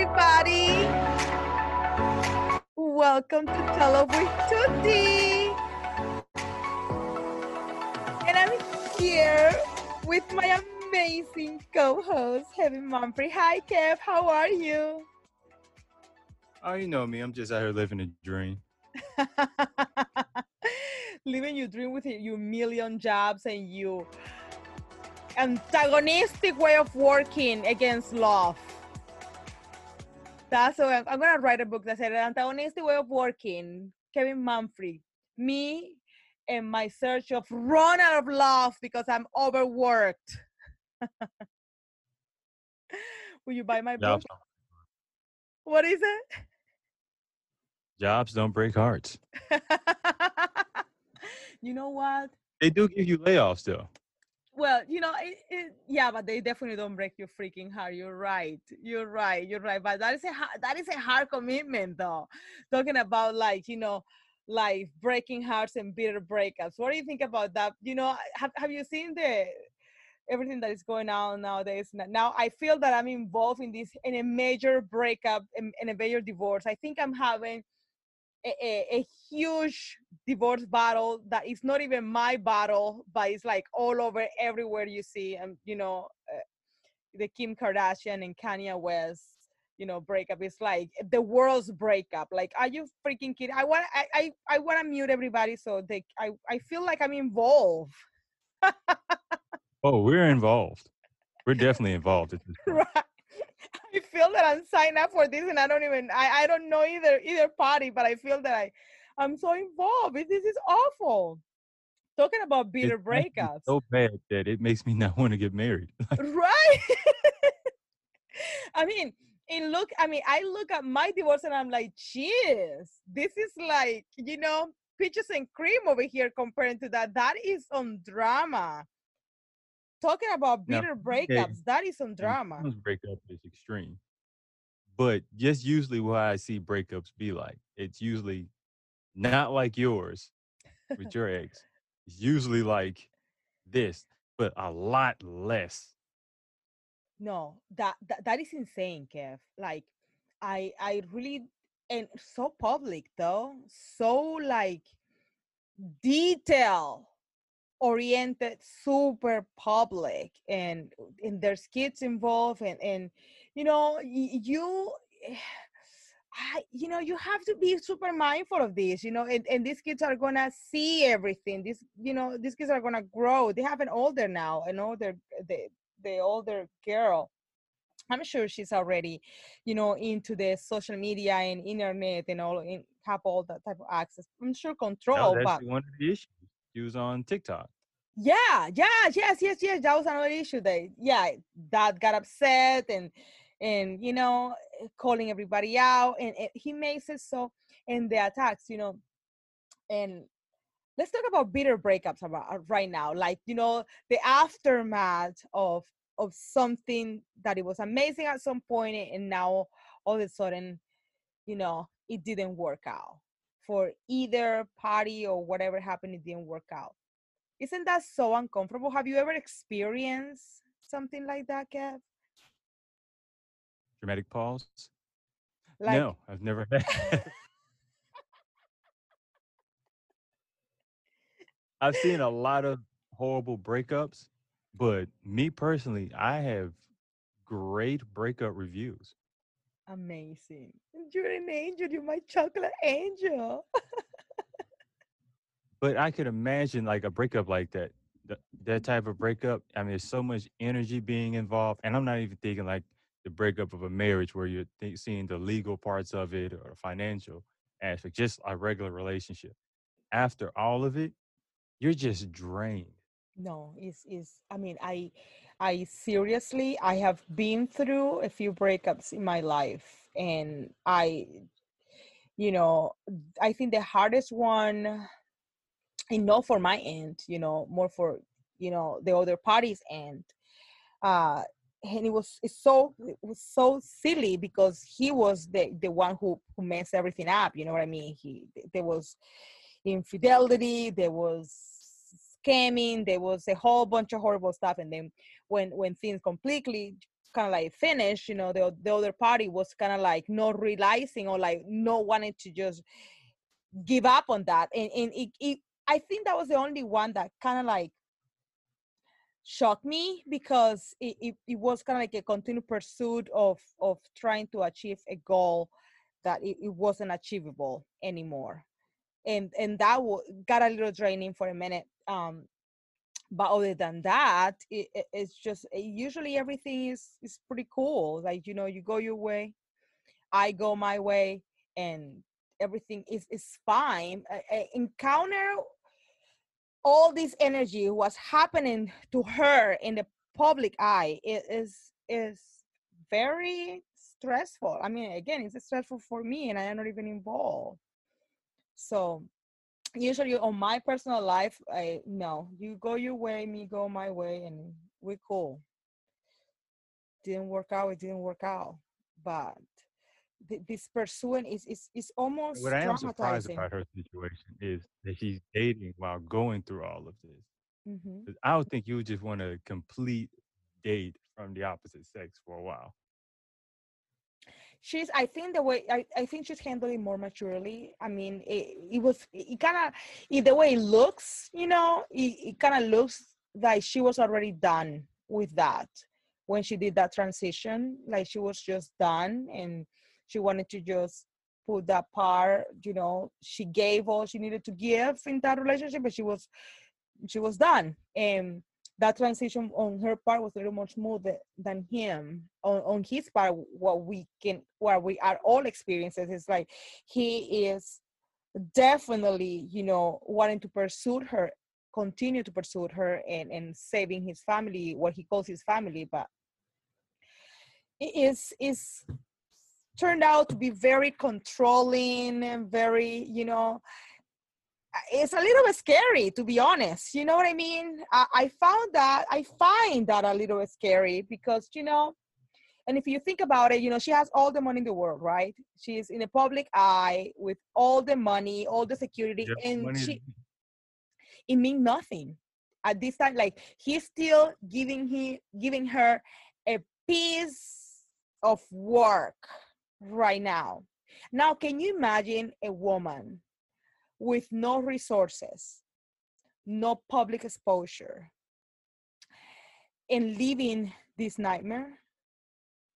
everybody. Welcome to Tell with Tutti. And I'm here with my amazing co-host, Kevin Mumphrey. Hi, Kev. How are you? Oh, you know me. I'm just out here living a dream. living your dream with your million jobs and you antagonistic way of working against love. That's what I'm, I'm, gonna write a book that said antagonistic way of working. Kevin Mumphrey, me and my search of run out of love because I'm overworked. Will you buy my book? What is it? Jobs don't break hearts. you know what? They do give you layoffs though. Well, you know, it, it, yeah, but they definitely don't break your freaking heart. You're right. You're right. You're right. But that is a that is a hard commitment, though. Talking about like you know, like breaking hearts and bitter breakups. What do you think about that? You know, have have you seen the everything that is going on nowadays? Now I feel that I'm involved in this in a major breakup in, in a major divorce. I think I'm having a, a, huge divorce battle that is not even my battle, but it's like all over everywhere you see. And you know, uh, the Kim Kardashian and Kanye West, you know, breakup is like the world's breakup. Like, are you freaking kidding? I want, I, I, I want to mute everybody so they, I, I feel like I'm involved. oh, we're involved. We're definitely involved. right. I feel that I'm signed up for this and I don't even I, I don't know either either party, but I feel that I I'm so involved. This is awful. Talking about bitter it breakups. So bad that it makes me not want to get married. right. I mean, in look, I mean, I look at my divorce and I'm like, jeez, this is like, you know, peaches and cream over here comparing to that. That is on drama talking about bitter now, breakups, okay. that is some drama. Breakup is extreme, but just usually what I see breakups be like. It's usually not like yours with your ex. It's usually like this, but a lot less. No, that that, that is insane, Kev. Like, I I really and so public though, so like detail oriented super public and uh, and there's kids involved and and you know you eh, I, you know you have to be super mindful of this you know and, and these kids are gonna see everything this you know these kids are gonna grow they have an older now an older the the older girl. I'm sure she's already you know into the social media and internet and all in have all that type of access i'm sure control no, but one of the issues he was on TikTok. Yeah, yeah, yes, yes, yes. That was another issue. That yeah, that got upset and and you know calling everybody out, and it, he makes it so. And the attacks, you know, and let's talk about bitter breakups about uh, right now. Like you know, the aftermath of of something that it was amazing at some point, and now all of a sudden, you know, it didn't work out for either party or whatever happened, it didn't work out. Isn't that so uncomfortable? Have you ever experienced something like that, Kev? Dramatic pause? Like, no, I've never had. I've seen a lot of horrible breakups, but me personally, I have great breakup reviews. Amazing. You're an angel. You're my chocolate angel. but I could imagine like a breakup like that. That type of breakup. I mean, there's so much energy being involved, and I'm not even thinking like the breakup of a marriage where you're th- seeing the legal parts of it or financial aspect, just a regular relationship. After all of it, you're just drained. No, it's is. I mean, I I seriously, I have been through a few breakups in my life, and I, you know, I think the hardest one, and not for my end, you know, more for you know the other party's end. Uh, and it was it's so it was so silly because he was the the one who who messed everything up. You know what I mean? He there was infidelity, there was scamming there was a whole bunch of horrible stuff and then when when things completely kind of like finished you know the, the other party was kind of like not realizing or like not wanting to just give up on that and, and it, it i think that was the only one that kind of like shocked me because it, it, it was kind of like a continued pursuit of of trying to achieve a goal that it, it wasn't achievable anymore. And and that w- got a little draining for a minute um but other than that it, it's just usually everything is is pretty cool like you know you go your way i go my way and everything is is fine. I, I encounter all this energy was happening to her in the public eye it is is very stressful. I mean again it's stressful for me and i am not even involved. So usually on my personal life i no you go your way me go my way and we're cool. Didn't work out it didn't work out but this pursuing is is, is almost what i am surprised about her situation is that she's dating while going through all of this. Mm-hmm. i would think you would just want a complete date from the opposite sex for a while she's i think the way i, I think she's handling more maturely. I mean it, it was it kind of the way it looks you know it, it kind of looks like she was already done with that when she did that transition. Like she was just done and she wanted to just put that part you know she gave all she needed to give in that relationship but she was she was done. And that transition on her part was a little more smooth than him. On, on his part what we can what we are all experiences is like he is definitely you know wanting to pursue her continue to pursue her and and saving his family what he calls his family but it is is turned out to be very controlling and very you know it's a little bit scary to be honest. You know what i mean? I, I, found that i find that a little bit scary because you know and if you think about it you know she has all the money in the world right? She's in the public eye with all the money all the security yep, and she it means nothing at this time. Like he's still giving he giving her a piece of work right now. Now can you imagine a woman with no resources, no public exposure, and living this nightmare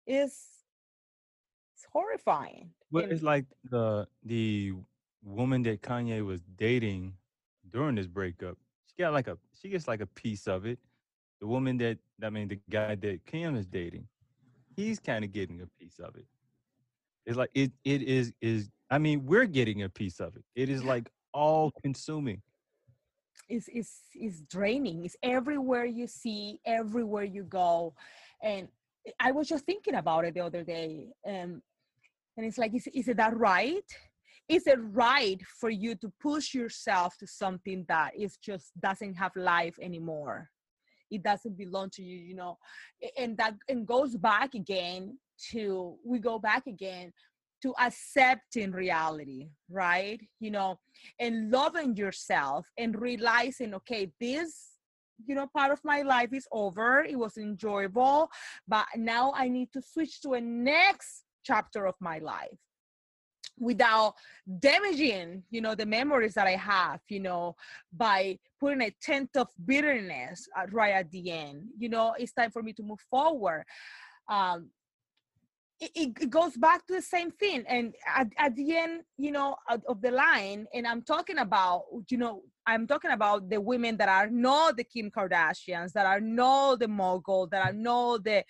is it's horrifying. Well, it's like the the woman that Kanye was dating during this breakup. She got like a she gets like a piece of it. The woman that I mean the guy that Kim is dating, he's kind of getting a piece of it. It's like it it is is I mean, we're getting a piece of it. It is like all consuming. It's, it's, it's draining. It's everywhere you see, everywhere you go. And I was just thinking about it the other day. Um, and it's like, is, is it that right? Is it right for you to push yourself to something that is just doesn't have life anymore? It doesn't belong to you, you know, and that and goes back again to we go back again to accepting reality, right? You know, and loving yourself and realizing, okay, this you know part of my life is over. It was enjoyable but now i need to switch to a next chapter of my life without damaging you know the memories that i have you know by putting a tent of bitterness right at the end. You know it's time for me to move forward. Um it, it, goes back to the same thing. And at, at the end you know of the line and i'm talking about you know i'm talking about the women that are not the kim kardashians that are not the mogul that are not the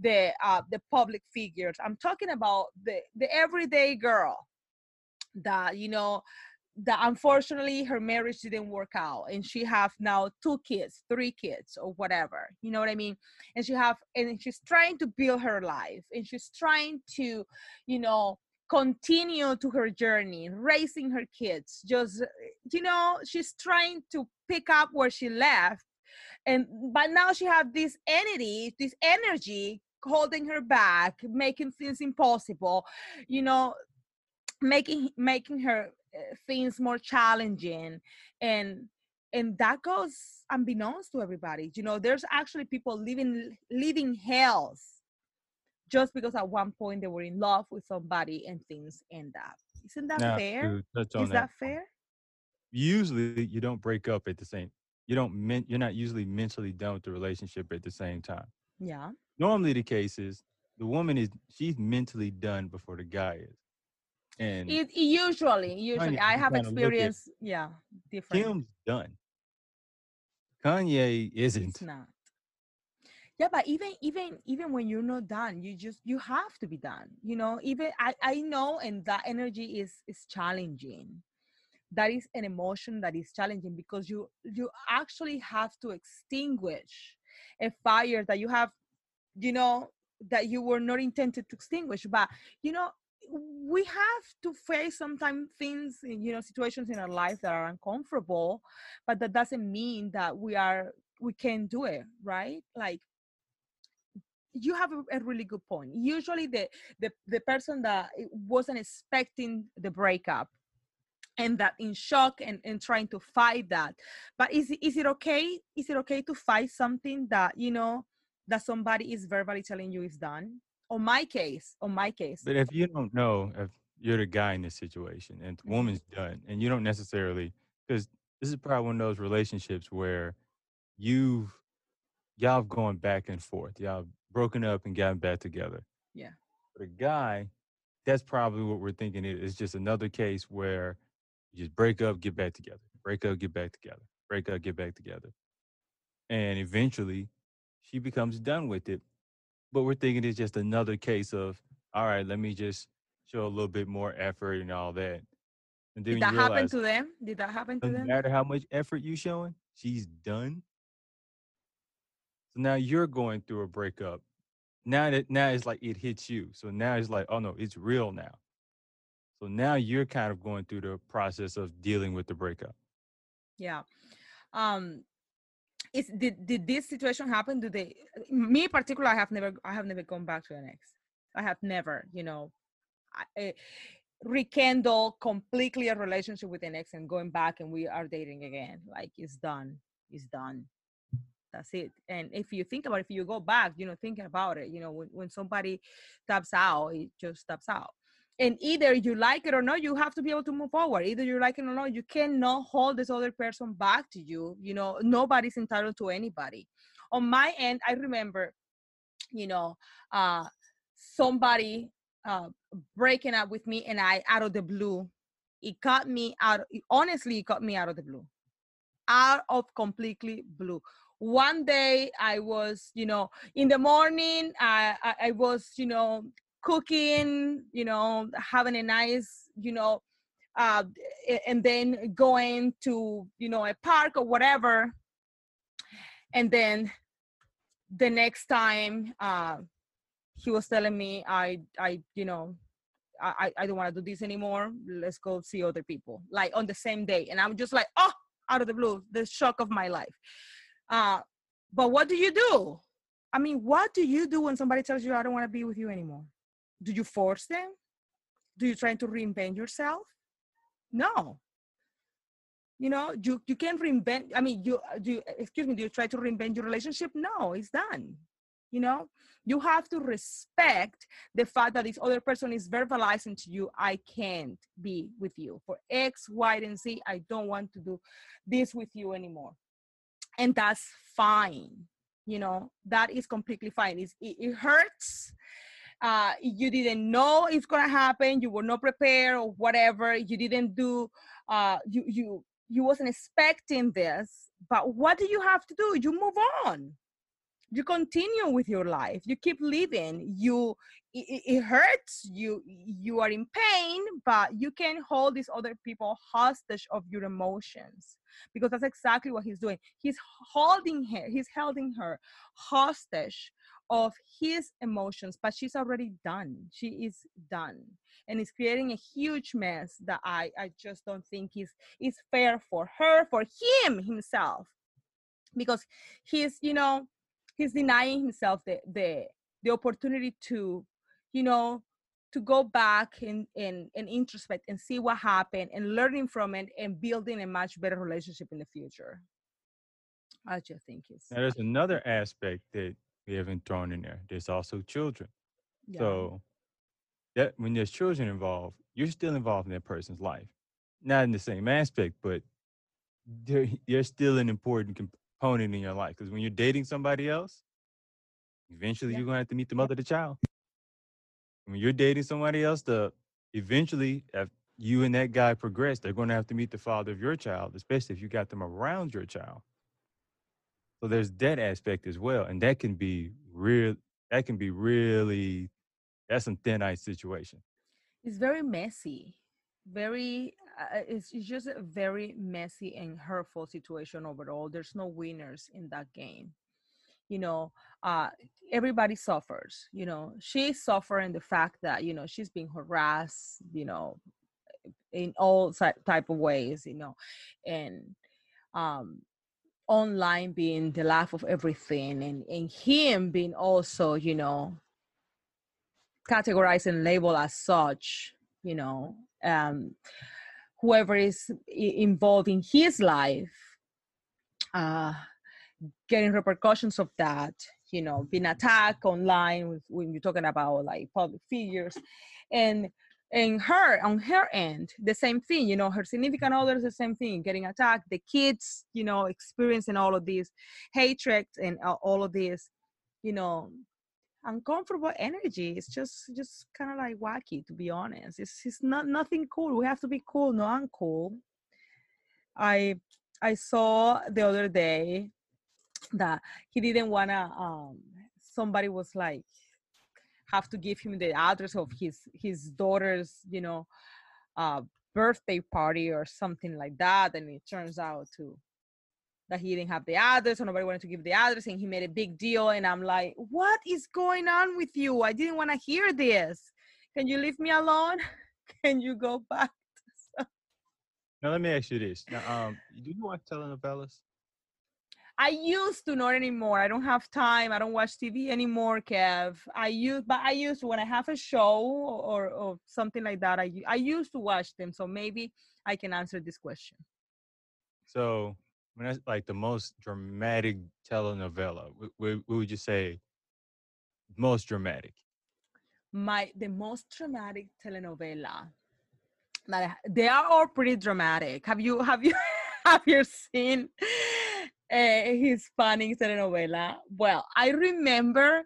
the uh the public figures. I'm talking about the the everyday girl that you know that unfortunately her marriage didn't work out and she have now two kids three kids or whatever you know what i mean? And she have and she's trying to build her life and she's trying to you know continue to her journey raising her kids just you know she's trying to pick up where she left and but now she have this entity this energy holding her back making things impossible you know making making her Eh, things more challenging and and that goes unbeknownst to everybody you know there's actually people living living hells just because at one point they were in love with somebody and things end up. Isn't that Now, fair? Is that, that fair? usually you don't break up at the same. You don't. Men, you're not usually mentally done with the relationship at the same time. Yeah. Normally, the case is the woman is she's mentally done before the guy is, and It, it usually, usually, Kanye, I have experienced, yeah, different. Kim's done. Kanye isn't. It's not. Yeah, but even even even when you're not done, you just you have to be done. You know, even I I know, and that energy is is challenging. That is an emotion that is challenging because you you actually have to extinguish a fire that you have, you know, that you were not intended to extinguish. But you know, we have to face sometimes things, you know, situations in our life that are uncomfortable, but that doesn't mean that we are we can't do it, right? Like you have a, a really good point. Usually the, the the person that i- wasn't expecting the breakup and that in shock and, and trying to fight that. But is is it okay? Is it okay to fight something that you know that somebody is verbally telling you is done? On my case, on my case. But if you don't know if you're the guy in this situation and the Mhm. woman's done, and you don't necessarily, because this is probably one of those relationships where you've y'all have gone back and forth, y'all have broken up and gotten back together. Yeah. For the guy, that's probably what we're thinking. It is just another case where you just break up, get back together, break up, get back together, break up, get back together, and eventually she becomes done with it. But we're thinking it's just another case of, all right, let me just show a little bit more effort and all that. And then Did that you happen to them? Did that happen to no them? matter how much effort you showing, she's done. So now you're going through a breakup. Now that now it's like it hits you. So now it's like, oh no, it's real now. So now you're kind of going through the process of dealing with the breakup. yeah um is did did this situation happen? Do they me particular i have never i have never gone back to an ex. I have never you know I, eh, rekindle completely a relationship with an ex and going back and we are dating again. Like it's done. It's done. That's it. And if you think about it, if you go back you know thinking about it you know when, when somebody taps out it just taps out and either you like it or not you have to be able to move forward. Either you like it or not you cannot hold this other person back to you you know nobody's entitled to anybody. On my end i remember you know uh somebody uh breaking up with me and i out of the blue. It got me out honestly it got me out of the blue. Out of completely blue. One day i was you know in the morning i i, I was you know cooking you know having a nice you know uh and then going to you know a park or whatever. And then the next time uh he was telling me i i you know i i don't want to do this anymore. Let's go see other people. Like on the same day. And i'm just like oh out of the blue the shock of my life. Uh but what do you do? I mean what do you do when somebody tells you i don't want to be with you anymore do you force them? Do you try to reinvent yourself? No. You know you you can't reinvent i mean you do you, excuse me do you try to reinvent your relationship? No it's done. You know you have to respect the fact that this other person is verbalizing to you i can't be with you. For x y and z i don't want to do this with you anymore. And that's fine. You know that is completely fine. It's, it, it hurts uh, you didn't know it's gonna happen you were not prepared or whatever you didn't do uh, you you you wasn't expecting this but what do you have to do? You move on. You continue with your life. You keep living. You it, it- hurts you you are in pain but you can hold these other people hostage of your emotions because that's exactly what he's doing. He's holding her he's holding her hostage of his emotions but she's already done. She is done and it's creating a huge mess that i i just don't think is is fair for her for him himself because he's you know he's denying himself the the the opportunity to you know to go back and and, and introspect and see what happened and learning from it and building a much better relationship in the future. I just think Now, there's another aspect that we haven't thrown in there. There's also children. Yeah. So that when there's children involved, you're still involved in that person's life. Not in the same aspect, but they're, they're still an important component in your life. Because when you're dating somebody else, eventually Yeah. you're gonna have to meet the mother of the child. When you're dating somebody else, the eventually if you and that guy progress, they're gonna have to meet the father of your child, especially if you got them around your child. So there's that aspect as well. And that can be real that can be really that's some thin ice situation. it's very messy very uh, it's, it's just a very messy and hurtful situation overall there's no winners in that game you know uh everybody suffers you know she's suffering the fact that you know she's being harassed you know in all type of ways you know and um online being the life of everything and and him being also you know categorized and labeled as such you know um whoever is involved in his life uh getting repercussions of that you know being attacked online when you're talking about like public figures. And and her on her end the same thing you know her significant other is the same thing getting attacked the kids you know experiencing all of this hatred and all of this you know uncomfortable energy. It's just just kind of like wacky to be honest. It's it's not nothing cool. We have to be cool no uncool. I i saw the other day that he didn't wanna um somebody was like have to give him the address of his his daughter's you know uh birthday party or something like that and it turns out to that he didn't have the address or nobody wanted to give the address and he made a big deal and i'm like what is going on with you i didn't want to hear this can you leave me alone can you go back Now let me ask you this. Now, um, do you watch telenovelas? I used to not anymore. I don't have time. I don't watch TV anymore, Kev. I use, but I used to when I have a show or or something like that. I I used to watch them, so maybe I can answer this question. So when I, like the most dramatic telenovela, what, what would you say? Most dramatic. My the most dramatic telenovela. That I, they are all pretty dramatic. Have you have you have you seen a Hispanic telenovela? Well, I remember,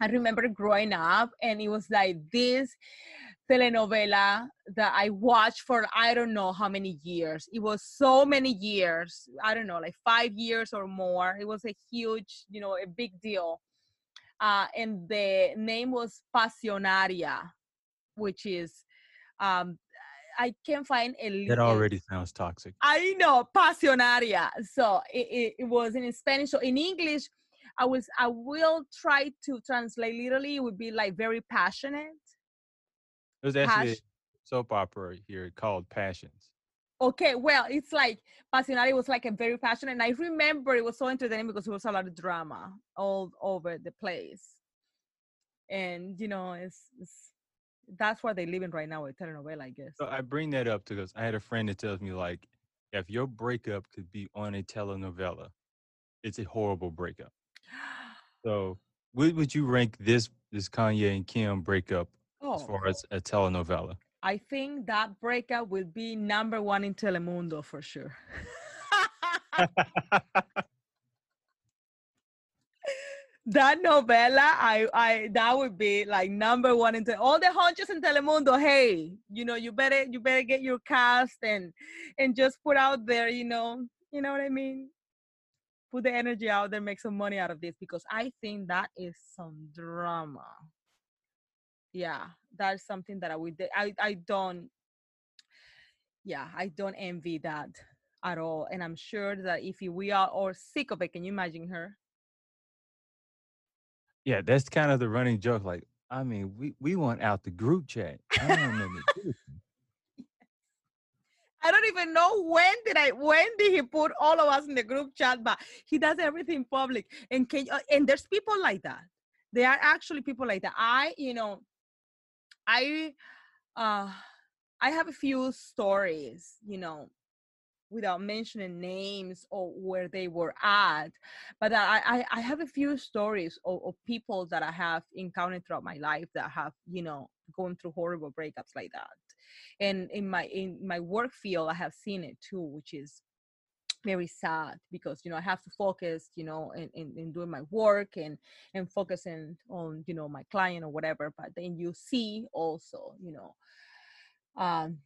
I remember growing up, and it was like this telenovela that I watched for I don't know how many years. It was so many years. I don't know, like five years or more. It was a huge, you know, a big deal. Uh, and the name was Pasionaria, which is um, I can't find a That already sounds toxic. I know, pasionaria. So it, it, it was in Spanish. So in English, I was I will try to translate literally. It would be like very passionate. It was actually a Pas- soap opera here called Passions. Okay, well, it's like pasionaria was like a very passionate. And I remember it was so entertaining because it was a lot of drama all over the place. And you know, it's, it's that's what they're living right now with telenovela, I guess. So I bring that up because I had a friend that tells me like, if your breakup could be on a telenovela, it's a horrible breakup. So what would you rank this this Kanye and Kim breakup as oh, far as a telenovela? I think that breakup will be number one in Telemundo for sure. that novela, I, I, that would be like number one in all the hunches in Telemundo. Hey, you know, you better, you better get your cast and, and just put out there, you know, you know what I mean. Put the energy out there, make some money out of this because I think that is some drama. Yeah, that's something that I would, I, I don't, yeah, I don't envy that at all. And I'm sure that if we are all sick of it, can you imagine her? Yeah, that's kind of the running joke. Like, I mean, we we want out the group chat. I don't know. what to do with you. I don't even know when did I when did he put all of us in the group chat, but he does everything public. And can uh, and there's people like that. There are actually people like that. I, you know, I uh I have a few stories, you know, without mentioning names or where they were at but i i, have a few stories of, of people that i have encountered throughout my life that have you know gone through horrible breakups like that. And in my in my work field i have seen it too which is very sad because you know i have to focus you know in, in, in, doing my work and and focusing on you know my client or whatever but then you see also you know um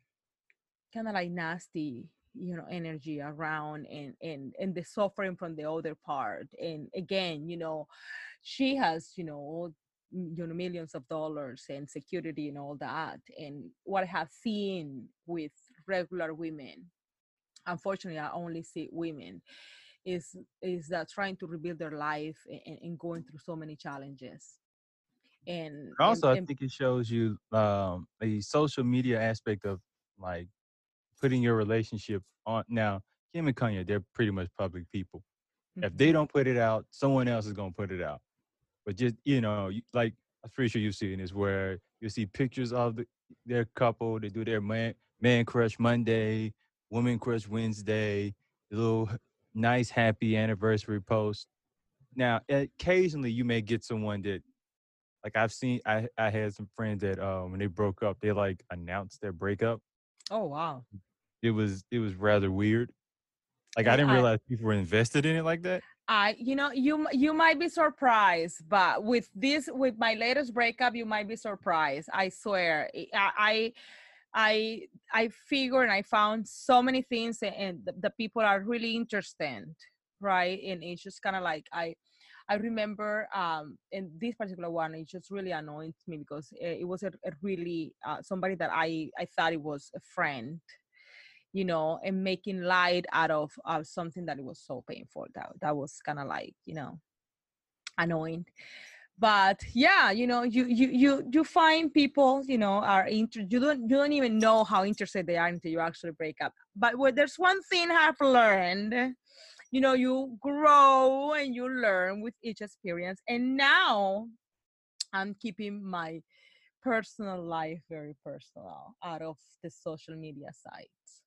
kind of like nasty you know energy around and and and the suffering from the other part. And again you know she has you know you know millions of dollars and security and all that and what i have seen with regular women unfortunately i only see women is is that trying to rebuild their life and, and going through so many challenges. And also and, i think it shows you um the social media aspect of like putting your relationship on now kim and kanye they're pretty much public people. Mm-hmm. if they don't put it out someone else is going to put it out. But just you know like i'm pretty sure you've seen this where you see pictures of the, their couple they do their man man crush monday woman crush wednesday a little nice happy anniversary post. Now occasionally you may get someone that like i've seen i i had some friends that uh, when they broke up they like announced their breakup. Oh wow it was it was rather weird. Like I didn't realize people were invested in it like that. I, you know, you you might be surprised, but with this, with my latest breakup, you might be surprised. I swear, I, I, I figured and I found so many things, and the, the people are really interested, right? And it's just kind of like I, I remember um, in this particular one, it just really annoyed me because it, it was a, a really uh, somebody that I I thought it was a friend, you know, and making light out of, something that it was so painful. That that was kind of like, you know, annoying. But yeah, you know, you you you you find people, you know, are inter- you don't you don't even know how interested they are until you actually break up. But there's one thing I've learned, you know, you grow and you learn with each experience. And now I'm keeping my personal life very personal out of the social media sites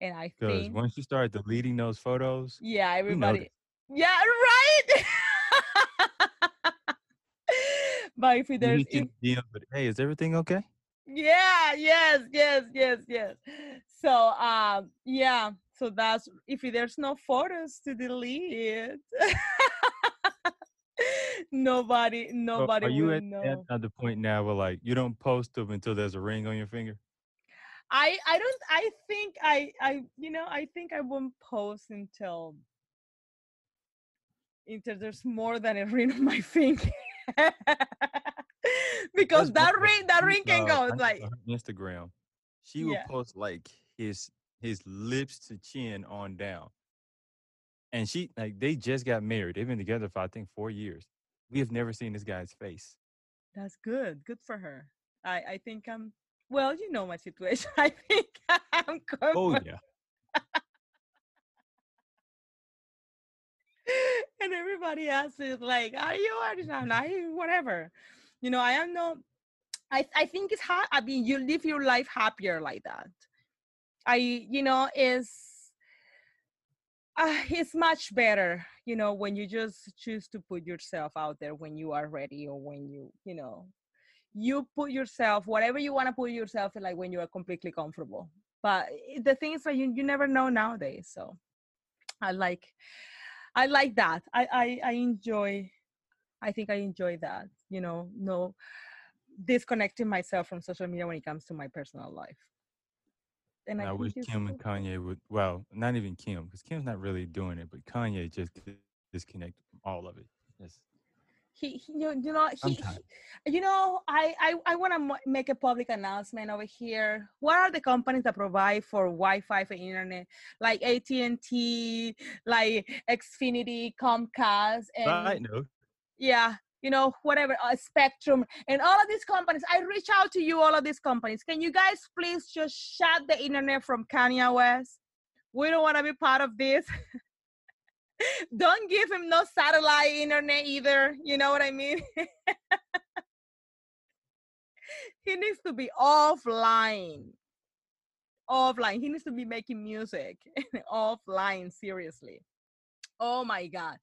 and I think once you start deleting those photos, yeah, everybody. Yeah, right. but if there's if, DM, but hey, is everything okay? yeah, yes, yes, yes, yes. So um yeah, so that's if there's no photos to delete. nobody So nobody are you at, at the point now where like you don't post them until there's a ring on your finger? I I don't I think I I you know I think I won't post until until there's more than a ring on my finger. because That's that ring that ring can uh, go like Instagram. She would yeah. post like his his lips to chin on down. And she like they just got married. They've been together for I think four years. We have never seen this guy's face. That's good. Good for her. I I think I'm well, you know my situation. I think I'm good Oh yeah. and everybody else is like, are you are you not? whatever. You know, I am no I I think it's hard. I mean, you live your life happier like that. I you know is uh, it's much better you know when you just choose to put yourself out there when you are ready or when you you know you put yourself whatever you want to put yourself in like when you are completely comfortable. But the thing is that you, you never know nowadays so i like i like that. I, I i enjoy i think i enjoy that you know no disconnecting myself from social media when it comes to my personal life. And i And I think wish Kim and Kanye would well, not even Kim, because Kim's not really doing it, but Kanye just di- disconnect from all of it. Just he, he you, you know he, he you know i i, I want to m- make a public announcement over here. What are the companies that provide for wi-fi for internet? Like at&t like xfinity comcast and note, yeah you know whatever uh, spectrum and all of these companies. I reach out to you all of these companies. Can you guys please just shut the internet from kanye west? We don't want to be part of this don't give him no satellite internet either you know what i mean he needs to be offline offline. He needs to be making music offline, seriously. Oh my God.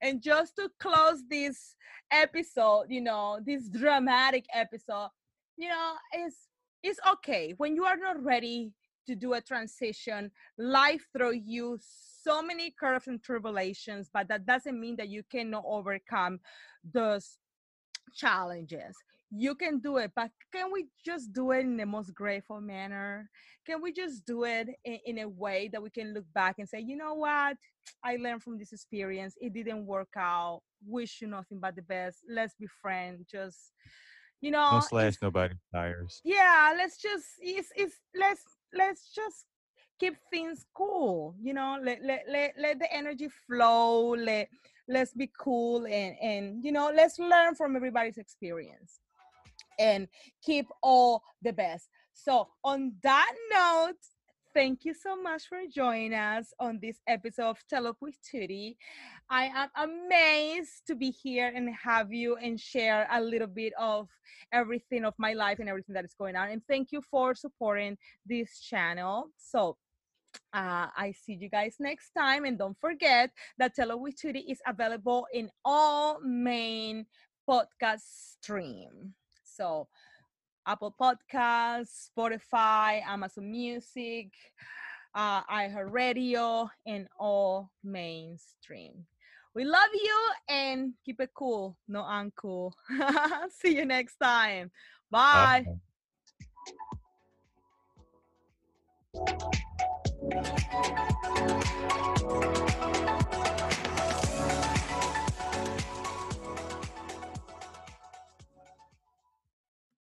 And just to close this episode, you know, this dramatic episode, you know, it's it's okay when you are not ready to do a transition. Life throw you so many curves and tribulations, but that doesn't mean that you cannot overcome those challenges. You can do it but can we just do it in the most grateful manner? Can we just do it in, in, a way that we can look back and say you know what? I learned from this experience. It didn't work out. Wish you nothing but the best. Let's be friends. Just you know no slash nobody tires yeah let's just it's, it's let's let's just keep things cool you know let let let, let the energy flow let let's be cool and and you know let's learn from everybody's experience and keep all the best. So, on that note, thank you so much for joining us on this episode of Up with Tutti. I am amazed to be here and have you and share a little bit of everything of my life and everything that is going on. And thank you for supporting this channel. So, uh, I see you guys next time. And don't forget that Tell Up with Tutti is available in all main podcast stream. So Apple Podcasts, Spotify, Amazon Music, uh, iHeartRadio, and all mainstream. We love you and keep it cool, no uncool. See you next time. Bye. Awesome.